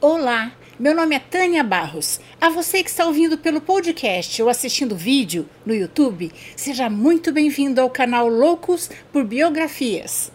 Olá, meu nome é Tânia Barros. A você que está ouvindo pelo podcast ou assistindo vídeo no YouTube, seja muito bem-vindo ao canal Loucos por Biografias.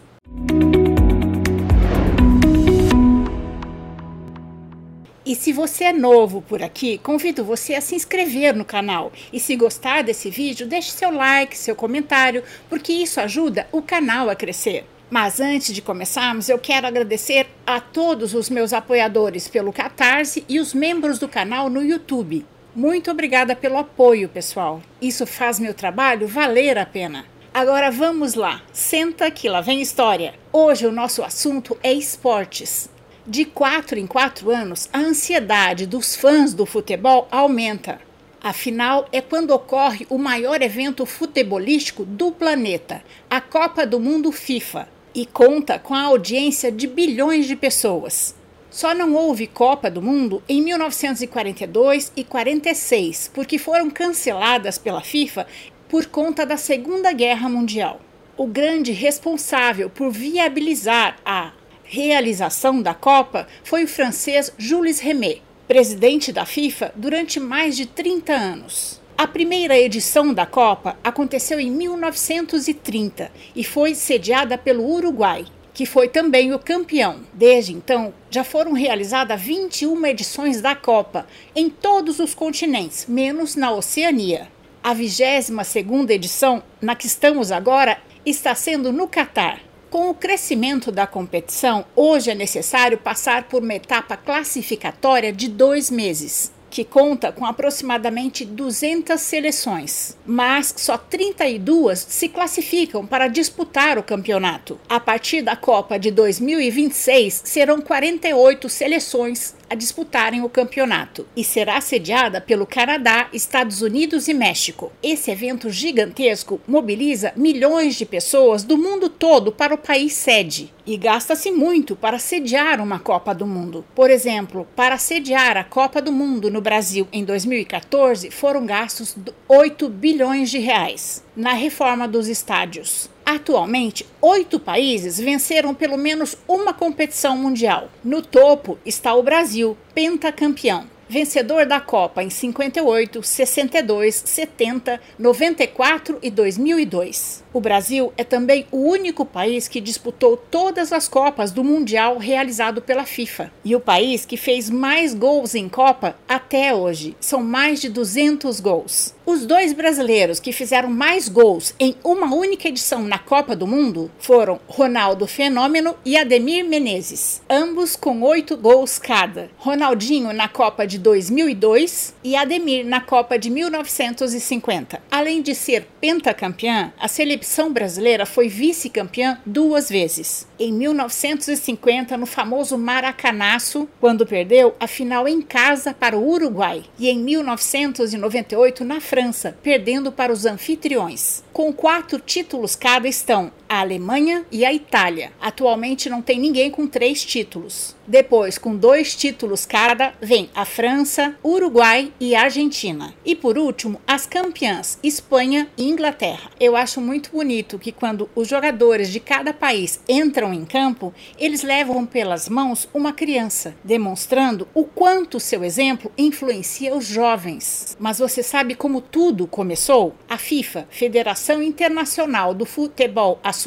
E se você é novo por aqui, convido você a se inscrever no canal. E se gostar desse vídeo, deixe seu like, seu comentário, porque isso ajuda o canal a crescer. Mas antes de começarmos, eu quero agradecer a todos os meus apoiadores pelo Catarse e os membros do canal no YouTube. Muito obrigada pelo apoio, pessoal. Isso faz meu trabalho valer a pena. Agora vamos lá, senta que lá vem história. Hoje o nosso assunto é esportes. De quatro em quatro anos, a ansiedade dos fãs do futebol aumenta. Afinal, é quando ocorre o maior evento futebolístico do planeta, a Copa do Mundo FIFA, e conta com a audiência de bilhões de pessoas. Só não houve Copa do Mundo em 1942 e 46, porque foram canceladas pela FIFA por conta da Segunda Guerra Mundial. O grande responsável por viabilizar a realização da Copa foi o francês Jules Rimet, presidente da FIFA durante mais de 30 anos. A primeira edição da Copa aconteceu em 1930 e foi sediada pelo Uruguai, que foi também o campeão. Desde então, já foram realizadas 21 edições da Copa em todos os continentes, menos na Oceania. A 22ª edição, na que estamos agora, está sendo no Catar. Com o crescimento da competição, hoje é necessário passar por uma etapa classificatória de dois meses que conta com aproximadamente 200 seleções, mas só 32 se classificam para disputar o campeonato. A partir da Copa de 2026, serão 48 seleções a disputarem o campeonato e será sediada pelo Canadá, Estados Unidos e México. Esse evento gigantesco mobiliza milhões de pessoas do mundo todo para o país sede e gasta-se muito para sediar uma Copa do Mundo. Por exemplo, para sediar a Copa do Mundo no Brasil em 2014 foram gastos 8 bilhões de reais na reforma dos estádios. Atualmente, oito países venceram pelo menos uma competição mundial. No topo está o Brasil, pentacampeão vencedor da Copa em 58, 62, 70, 94 e 2002. O Brasil é também o único país que disputou todas as Copas do Mundial realizado pela FIFA e o país que fez mais gols em Copa até hoje. São mais de 200 gols. Os dois brasileiros que fizeram mais gols em uma única edição na Copa do Mundo foram Ronaldo Fenômeno e Ademir Menezes, ambos com oito gols cada. Ronaldinho na Copa de 2002 e Ademir na Copa de 1950. Além de ser pentacampeã, a seleção brasileira foi vice-campeã duas vezes. Em 1950, no famoso Maracanaço, quando perdeu a final em casa para o Uruguai, e em 1998 na França, perdendo para os anfitriões. Com quatro títulos cada estão a Alemanha e a Itália. Atualmente não tem ninguém com três títulos. Depois, com dois títulos cada, vem a França, Uruguai e Argentina. E por último, as campeãs Espanha e Inglaterra. Eu acho muito bonito que quando os jogadores de cada país entram em campo, eles levam pelas mãos uma criança, demonstrando o quanto seu exemplo influencia os jovens. Mas você sabe como tudo começou? A FIFA, Federação Internacional do Futebol Associado,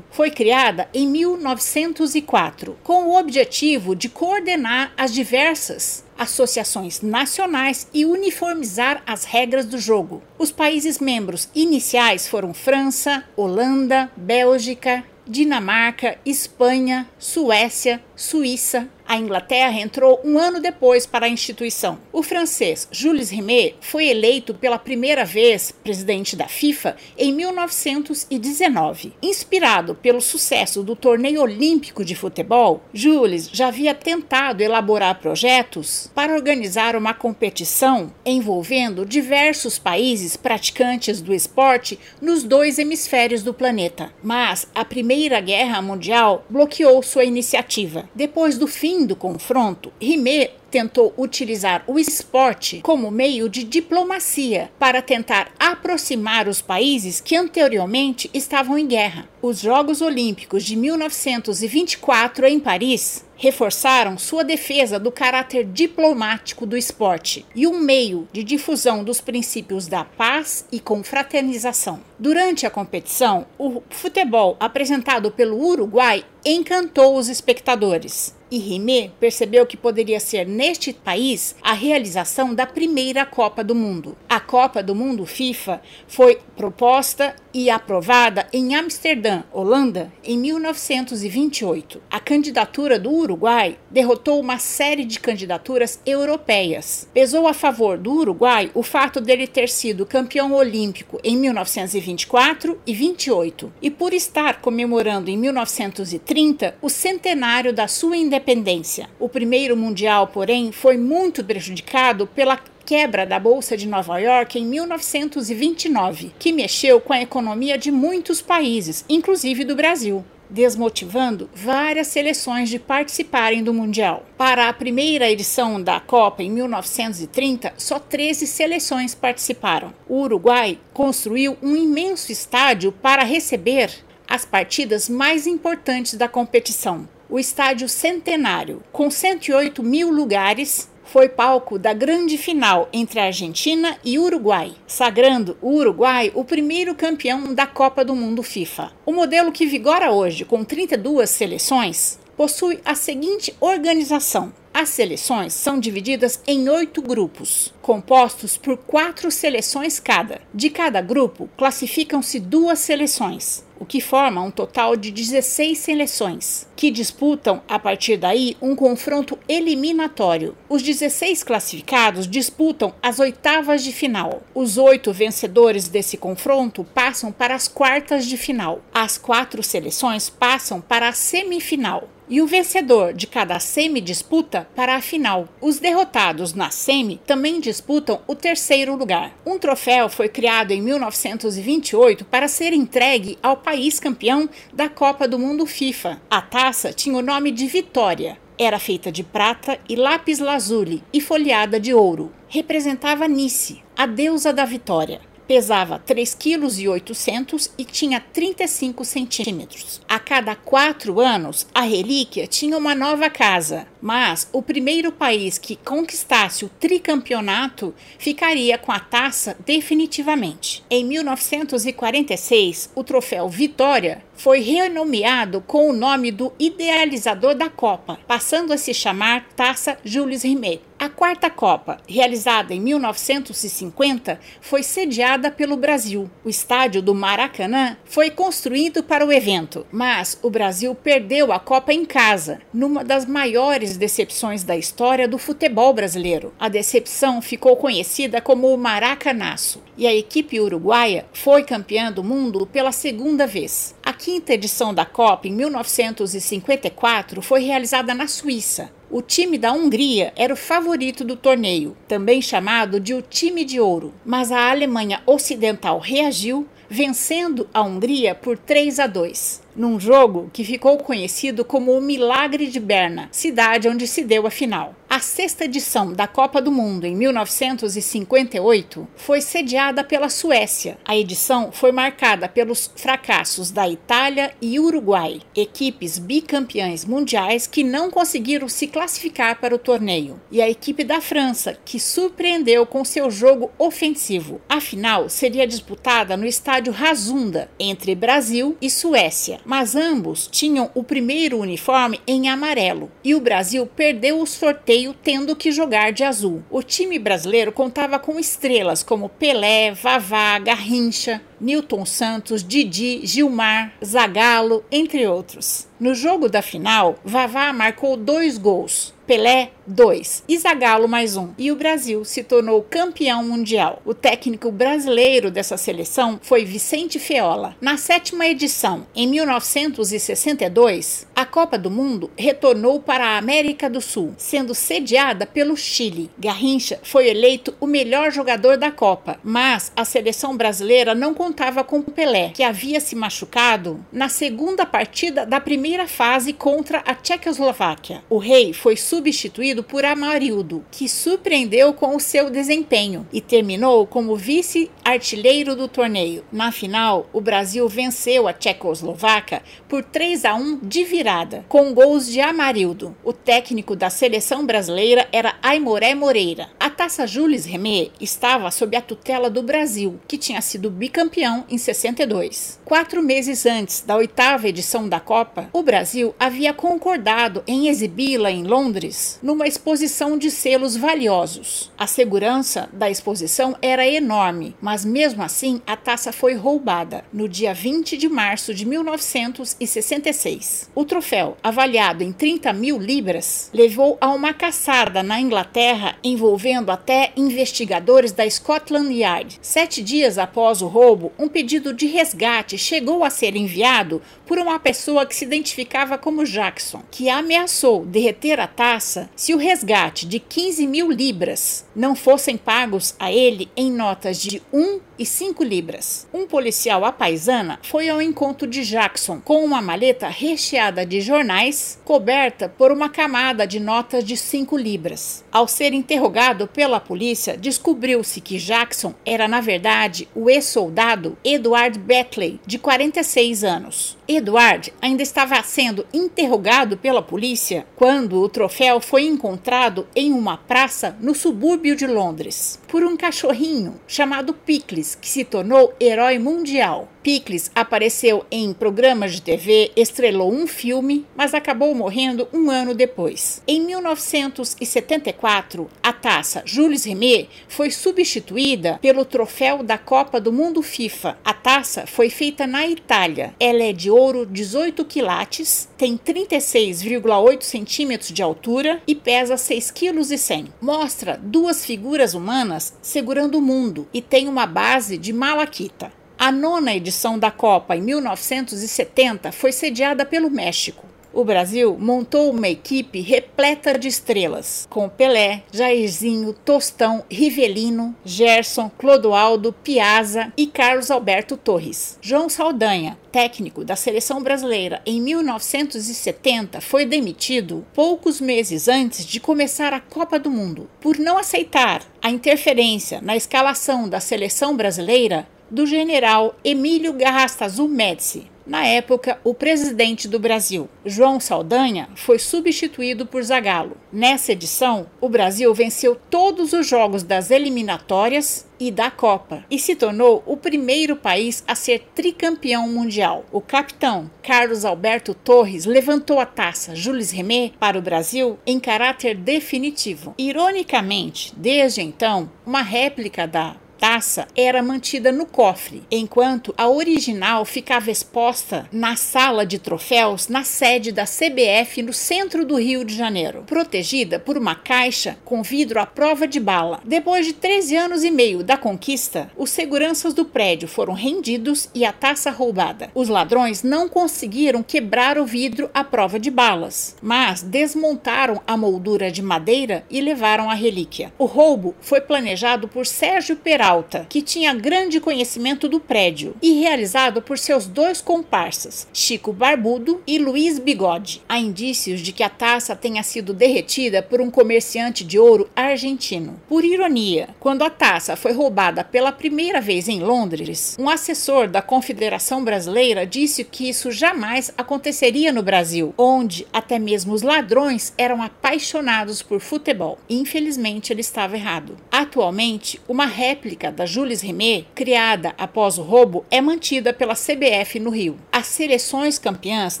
foi criada em 1904 com o objetivo de coordenar as diversas associações nacionais e uniformizar as regras do jogo. Os países membros iniciais foram França, Holanda, Bélgica, Dinamarca, Espanha, Suécia, Suíça, a Inglaterra entrou um ano depois para a instituição. O francês Jules Rimet foi eleito pela primeira vez presidente da FIFA em 1919. Inspirado pelo sucesso do torneio olímpico de futebol, Jules já havia tentado elaborar projetos para organizar uma competição envolvendo diversos países praticantes do esporte nos dois hemisférios do planeta. Mas a Primeira Guerra Mundial bloqueou sua iniciativa. Depois do fim do confronto, Rimet tentou utilizar o esporte como meio de diplomacia para tentar aproximar os países que anteriormente estavam em guerra. Os Jogos Olímpicos de 1924 em Paris reforçaram sua defesa do caráter diplomático do esporte e um meio de difusão dos princípios da paz e confraternização. Durante a competição, o futebol apresentado pelo Uruguai encantou os espectadores e Rimet percebeu que poderia ser neste país a realização da primeira Copa do Mundo. A Copa do Mundo FIFA foi proposta e aprovada em Amsterdã, Holanda, em 1928. A candidatura do Uruguai derrotou uma série de candidaturas europeias. Pesou a favor do Uruguai o fato dele ter sido campeão olímpico em 1924 e 28 e por estar comemorando em 1930 o centenário da sua independência. O primeiro mundial, porém, foi muito prejudicado pela quebra da Bolsa de Nova York em 1929, que mexeu com a economia de muitos países, inclusive do Brasil desmotivando várias seleções de participarem do Mundial. Para a primeira edição da Copa, em 1930, só 13 seleções participaram. O Uruguai construiu um imenso estádio para receber as partidas mais importantes da competição o Estádio Centenário, com 108 mil lugares, foi palco da grande final entre a Argentina e Uruguai, sagrando o Uruguai o primeiro campeão da Copa do Mundo FIFA. O modelo que vigora hoje, com 32 seleções, possui a seguinte organização: as seleções são divididas em oito grupos, compostos por quatro seleções cada. De cada grupo, classificam-se duas seleções o que forma um total de 16 seleções, que disputam a partir daí um confronto eliminatório. Os 16 classificados disputam as oitavas de final. Os oito vencedores desse confronto passam para as quartas de final. As quatro seleções passam para a semifinal e o vencedor de cada semi disputa para a final. Os derrotados na semi também disputam o terceiro lugar. Um troféu foi criado em 1928 para ser entregue ao país campeão da Copa do Mundo FIFA. A taça tinha o nome de Vitória. Era feita de prata e lápis lazuli e folheada de ouro. Representava Nice, a deusa da vitória pesava 3,8 kg e tinha 35 centímetros. A cada quatro anos, a relíquia tinha uma nova casa, mas o primeiro país que conquistasse o tricampeonato ficaria com a taça definitivamente. Em 1946, o troféu Vitória foi renomeado com o nome do idealizador da Copa, passando a se chamar Taça Jules Rimet. A quarta Copa, realizada em 1950, foi sediada pelo Brasil. O estádio do Maracanã foi construído para o evento, mas o Brasil perdeu a Copa em casa, numa das maiores decepções da história do futebol brasileiro. A decepção ficou conhecida como o Maracanaço, e a equipe uruguaia foi campeã do mundo pela segunda vez. Quinta edição da Copa, em 1954, foi realizada na Suíça. O time da Hungria era o favorito do torneio, também chamado de o time de ouro, mas a Alemanha Ocidental reagiu, vencendo a Hungria por 3 a 2 num jogo que ficou conhecido como o Milagre de Berna, cidade onde se deu a final. A sexta edição da Copa do Mundo, em 1958, foi sediada pela Suécia. A edição foi marcada pelos fracassos da Itália e Uruguai, equipes bicampeãs mundiais que não conseguiram se classificar para o torneio, e a equipe da França, que surpreendeu com seu jogo ofensivo. A final seria disputada no estádio Razunda, entre Brasil e Suécia mas ambos tinham o primeiro uniforme em amarelo e o Brasil perdeu o sorteio tendo que jogar de azul. O time brasileiro contava com estrelas como Pelé, Vavá, Garrincha, Newton Santos, Didi, Gilmar, Zagallo, entre outros. No jogo da final, Vavá marcou dois gols, Pelé 2 e Zagallo mais um. E o Brasil se tornou campeão mundial. O técnico brasileiro dessa seleção foi Vicente Feola. Na sétima edição, em 1962, a Copa do Mundo retornou para a América do Sul, sendo sediada pelo Chile. Garrincha foi eleito o melhor jogador da Copa, mas a seleção brasileira não contava com Pelé, que havia se machucado na segunda partida da primeira fase contra a Tchecoslováquia. O rei foi substituído substituído por Amarildo, que surpreendeu com o seu desempenho e terminou como vice-artilheiro do torneio. Na final, o Brasil venceu a Tchecoslováquia por 3 a 1 de virada, com gols de Amarildo. O técnico da seleção brasileira era Aimoré Moreira. A taça Jules Rimet estava sob a tutela do Brasil, que tinha sido bicampeão em 62. Quatro meses antes da oitava edição da Copa, o Brasil havia concordado em exibi-la em Londres numa exposição de selos valiosos. A segurança da exposição era enorme, mas mesmo assim a taça foi roubada no dia 20 de março de 1966. O troféu, avaliado em 30 mil libras, levou a uma caçada na Inglaterra envolvendo até investigadores da Scotland Yard. Sete dias após o roubo, um pedido de resgate chegou a ser enviado por uma pessoa que se identificava como Jackson, que ameaçou derreter a taça se o resgate de 15 mil libras não fossem pagos a ele em notas de 1 e 5 libras. Um policial à paisana foi ao encontro de Jackson com uma maleta recheada de jornais coberta por uma camada de notas de 5 libras. Ao ser interrogado pela polícia, descobriu-se que Jackson era, na verdade, o ex-soldado Edward Beckley, de 46 anos. Edward ainda estava sendo interrogado pela polícia quando o troféu foi encontrado em uma praça no subúrbio de Londres por um cachorrinho chamado Pickles, que se tornou herói mundial. Pickles apareceu em programas de TV, estrelou um filme, mas acabou morrendo um ano depois. Em 1974, a taça Jules Rimet foi substituída pelo troféu da Copa do Mundo FIFA. A taça foi feita na Itália. Ela é de ouro 18 quilates, tem 36,8 centímetros de altura e pesa 6,1 kg. Mostra duas figuras humanas segurando o mundo e tem uma base de malaquita. A nona edição da Copa, em 1970, foi sediada pelo México. O Brasil montou uma equipe repleta de estrelas, com Pelé, Jairzinho, Tostão, Rivelino, Gerson, Clodoaldo, Piazza e Carlos Alberto Torres. João Saldanha, técnico da seleção brasileira em 1970, foi demitido poucos meses antes de começar a Copa do Mundo por não aceitar a interferência na escalação da seleção brasileira do general Emílio Garrastazu Médici. Na época, o presidente do Brasil, João Saldanha, foi substituído por Zagallo. Nessa edição, o Brasil venceu todos os jogos das eliminatórias e da Copa e se tornou o primeiro país a ser tricampeão mundial. O capitão Carlos Alberto Torres levantou a taça Jules Rimet para o Brasil em caráter definitivo. Ironicamente, desde então, uma réplica da taça era mantida no cofre, enquanto a original ficava exposta na sala de troféus na sede da CBF no centro do Rio de Janeiro, protegida por uma caixa com vidro à prova de bala. Depois de 13 anos e meio da conquista, os seguranças do prédio foram rendidos e a taça roubada. Os ladrões não conseguiram quebrar o vidro à prova de balas, mas desmontaram a moldura de madeira e levaram a relíquia. O roubo foi planejado por Sérgio Peral Que tinha grande conhecimento do prédio, e realizado por seus dois comparsas, Chico Barbudo e Luiz Bigode. Há indícios de que a taça tenha sido derretida por um comerciante de ouro argentino. Por ironia, quando a taça foi roubada pela primeira vez em Londres, um assessor da Confederação Brasileira disse que isso jamais aconteceria no Brasil, onde até mesmo os ladrões eram apaixonados por futebol. Infelizmente, ele estava errado. Atualmente, uma réplica da Jules Rimet, criada após o roubo, é mantida pela CBF no Rio. As seleções campeãs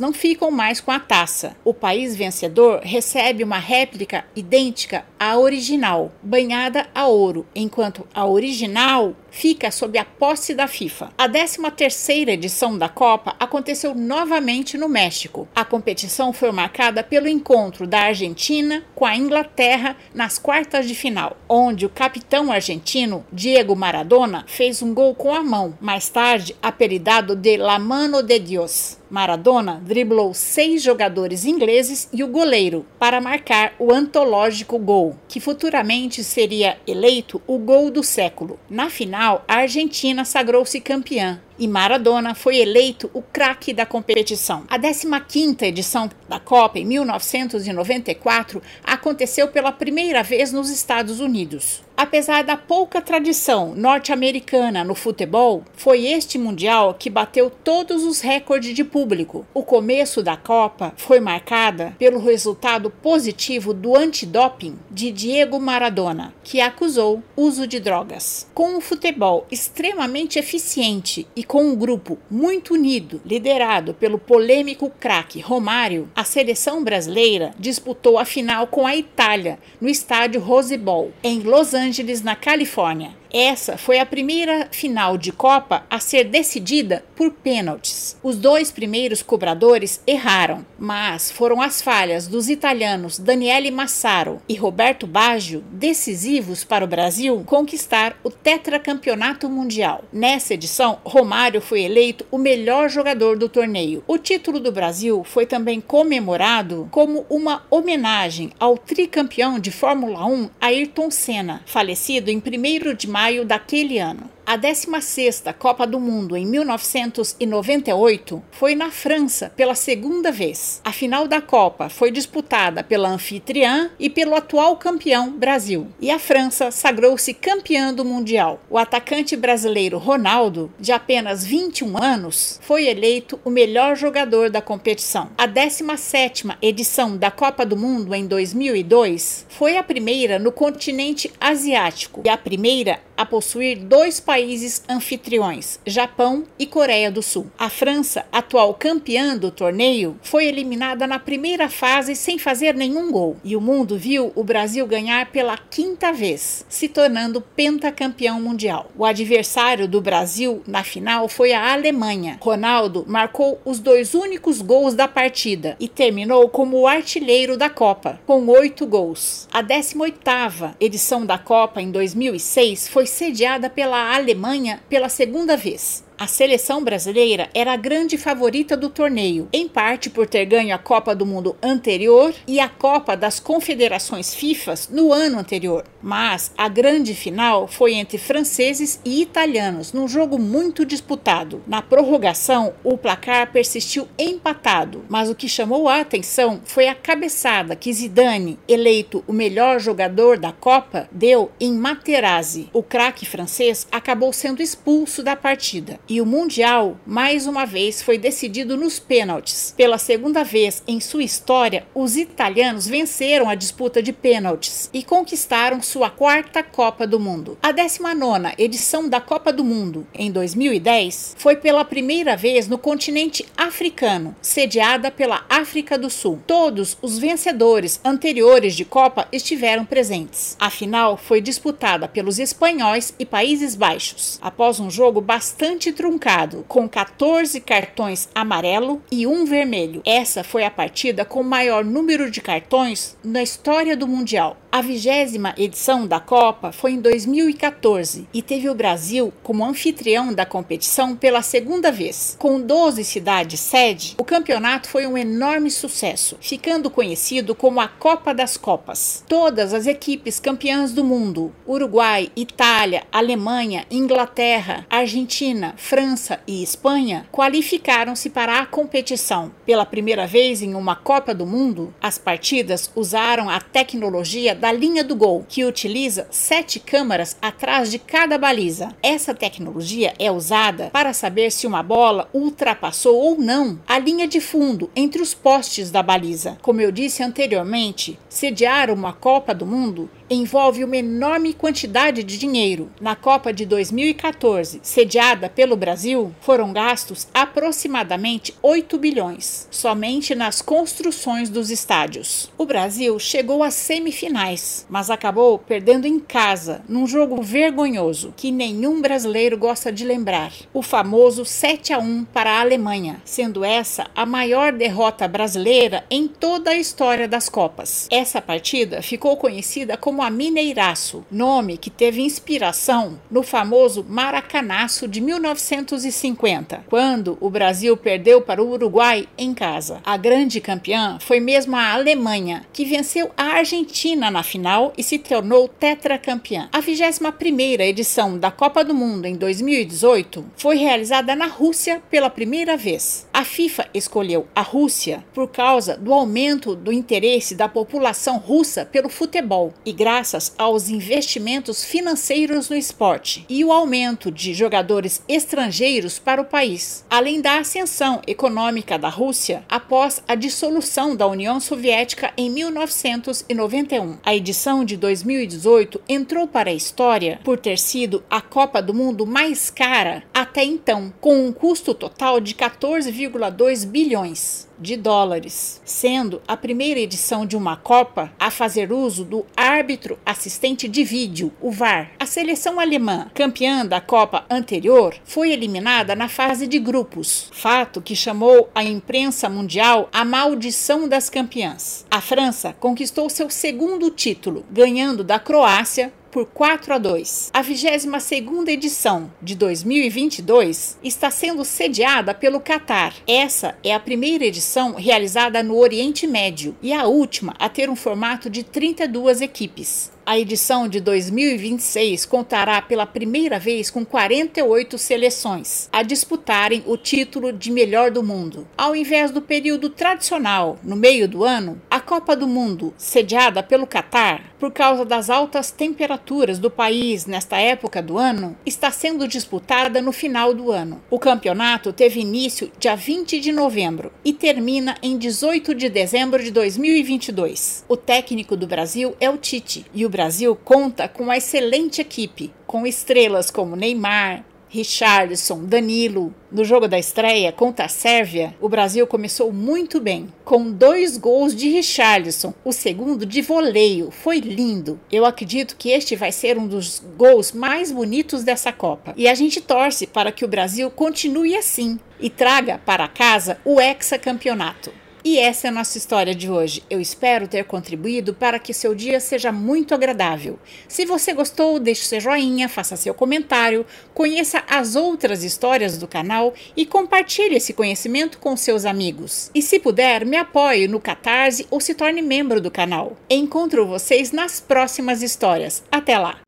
não ficam mais com a taça. O país vencedor recebe uma réplica idêntica à original, banhada a ouro, enquanto a original fica sob a posse da FIFA. A 13ª edição da Copa aconteceu novamente no México. A competição foi marcada pelo encontro da Argentina com a Inglaterra nas quartas de final, onde o capitão argentino Diego Maradona fez um gol com a mão, mais tarde apelidado de La Mano de Dios. Maradona driblou seis jogadores ingleses e o goleiro para marcar o antológico gol, que futuramente seria eleito o gol do século. Na final, a Argentina sagrou-se campeã e Maradona foi eleito o craque da competição. A 15ª edição da Copa, em 1994, aconteceu pela primeira vez nos Estados Unidos. Apesar da pouca tradição norte-americana no futebol, foi este Mundial que bateu todos os recordes de público. O começo da Copa foi marcada pelo resultado positivo do antidoping de Diego Maradona, que acusou uso de drogas. Com um futebol extremamente eficiente e com um grupo muito unido, liderado pelo polêmico craque Romário, a seleção brasileira disputou a final com a Itália no estádio Rose Bowl, em Los Angeles Angeles, na Califórnia. Essa foi a primeira final de Copa a ser decidida por pênaltis. Os dois primeiros cobradores erraram, mas foram as falhas dos italianos Daniele Massaro e Roberto Baggio decisivos para o Brasil conquistar o tetracampeonato mundial. Nessa edição, Romário foi eleito o melhor jogador do torneio. O título do Brasil foi também comemorado como uma homenagem ao tricampeão de Fórmula 1 Ayrton Senna, falecido em 1 de maio daquele ano. A 16ª Copa do Mundo em 1998 foi na França pela segunda vez. A final da Copa foi disputada pela anfitriã e pelo atual campeão Brasil. E a França sagrou-se campeã do Mundial. O atacante brasileiro Ronaldo, de apenas 21 anos, foi eleito o melhor jogador da competição. A 17ª edição da Copa do Mundo em 2002 foi a primeira no continente asiático e a primeira a possuir dois países anfitriões, Japão e Coreia do Sul. A França, atual campeã do torneio, foi eliminada na primeira fase sem fazer nenhum gol, e o mundo viu o Brasil ganhar pela quinta vez, se tornando pentacampeão mundial. O adversário do Brasil na final foi a Alemanha. Ronaldo marcou os dois únicos gols da partida e terminou como artilheiro da Copa, com oito gols. A 18ª edição da Copa, em 2006, foi sediada pela Alemanha pela segunda vez. A seleção brasileira era a grande favorita do torneio, em parte por ter ganho a Copa do Mundo anterior e a Copa das Confederações FIFAs no ano anterior. Mas a grande final foi entre franceses e italianos, num jogo muito disputado. Na prorrogação, o placar persistiu empatado, mas o que chamou a atenção foi a cabeçada que Zidane, eleito o melhor jogador da Copa, deu em Materazzi. O craque francês acabou sendo expulso da partida e o Mundial, mais uma vez, foi decidido nos pênaltis. Pela segunda vez em sua história, os italianos venceram a disputa de pênaltis e conquistaram sua quarta Copa do Mundo. A 19 edição da Copa do Mundo, em 2010, foi pela primeira vez no continente africano, sediada pela África do Sul. Todos os vencedores anteriores de Copa estiveram presentes. A final foi disputada pelos espanhóis e Países Baixos, após um jogo bastante truncado, com 14 cartões amarelo e um vermelho. Essa foi a partida com maior número de cartões na história do Mundial. A vigésima edição da Copa foi em 2014 e teve o Brasil como anfitrião da competição pela segunda vez. Com 12 cidades sede, o campeonato foi um enorme sucesso, ficando conhecido como a Copa das Copas. Todas as equipes campeãs do mundo, Uruguai, Itália, Alemanha, Inglaterra, Argentina, França e Espanha, qualificaram-se para a competição. Pela primeira vez em uma Copa do Mundo, as partidas usaram a tecnologia da linha do gol, que utiliza sete câmaras atrás de cada baliza. Essa tecnologia é usada para saber se uma bola ultrapassou ou não a linha de fundo entre os postes da baliza. Como eu disse anteriormente, sediar uma Copa do Mundo envolve uma enorme quantidade de dinheiro. Na Copa de 2014, sediada pelo Brasil, foram gastos aproximadamente 8 bilhões, somente nas construções dos estádios. O Brasil chegou às semifinais, mas acabou perdendo em casa, num jogo vergonhoso que nenhum brasileiro gosta de lembrar. O famoso 7 a 1 para a Alemanha, sendo essa a maior derrota brasileira em toda a história das Copas. Essa partida ficou conhecida como a Mineiraço, nome que teve inspiração no famoso Maracanaço de 1950, quando o Brasil perdeu para o Uruguai em casa. A grande campeã foi mesmo a Alemanha, que venceu a Argentina na na final e se tornou tetracampeã. A 21ª edição da Copa do Mundo em 2018 foi realizada na Rússia pela primeira vez. A FIFA escolheu a Rússia por causa do aumento do interesse da população russa pelo futebol e graças aos investimentos financeiros no esporte e o aumento de jogadores estrangeiros para o país, além da ascensão econômica da Rússia após a dissolução da União Soviética em 1991. A edição de 2018 entrou para a história por ter sido a Copa do Mundo mais cara até então, com um custo total de 14,2 bilhões de dólares, sendo a primeira edição de uma Copa a fazer uso do árbitro assistente de vídeo, o VAR. A seleção alemã, campeã da Copa anterior, foi eliminada na fase de grupos, fato que chamou a imprensa mundial a maldição das campeãs. A França conquistou seu segundo título, ganhando da Croácia por 4 a 2. A 22ª edição de 2022 está sendo sediada pelo Catar. Essa é a primeira edição realizada no Oriente Médio e a última a ter um formato de 32 equipes. A edição de 2026 contará pela primeira vez com 48 seleções a disputarem o título de melhor do mundo. Ao invés do período tradicional, no meio do ano, a Copa do Mundo, sediada pelo Catar, por causa das altas temperaturas do país nesta época do ano, está sendo disputada no final do ano. O campeonato teve início dia 20 de novembro e termina em 18 de dezembro de 2022. O técnico do Brasil é o Tite e o Brasil conta com uma excelente equipe, com estrelas como Neymar, Richarlison, Danilo. No jogo da estreia contra a Sérvia, o Brasil começou muito bem, com dois gols de Richarlison, o segundo de voleio. Foi lindo. Eu acredito que este vai ser um dos gols mais bonitos dessa Copa. E a gente torce para que o Brasil continue assim e traga para casa o hexacampeonato. E essa é a nossa história de hoje. Eu espero ter contribuído para que seu dia seja muito agradável. Se você gostou, deixe seu joinha, faça seu comentário, conheça as outras histórias do canal e compartilhe esse conhecimento com seus amigos. E se puder, me apoie no Catarse ou se torne membro do canal. Encontro vocês nas próximas histórias. Até lá!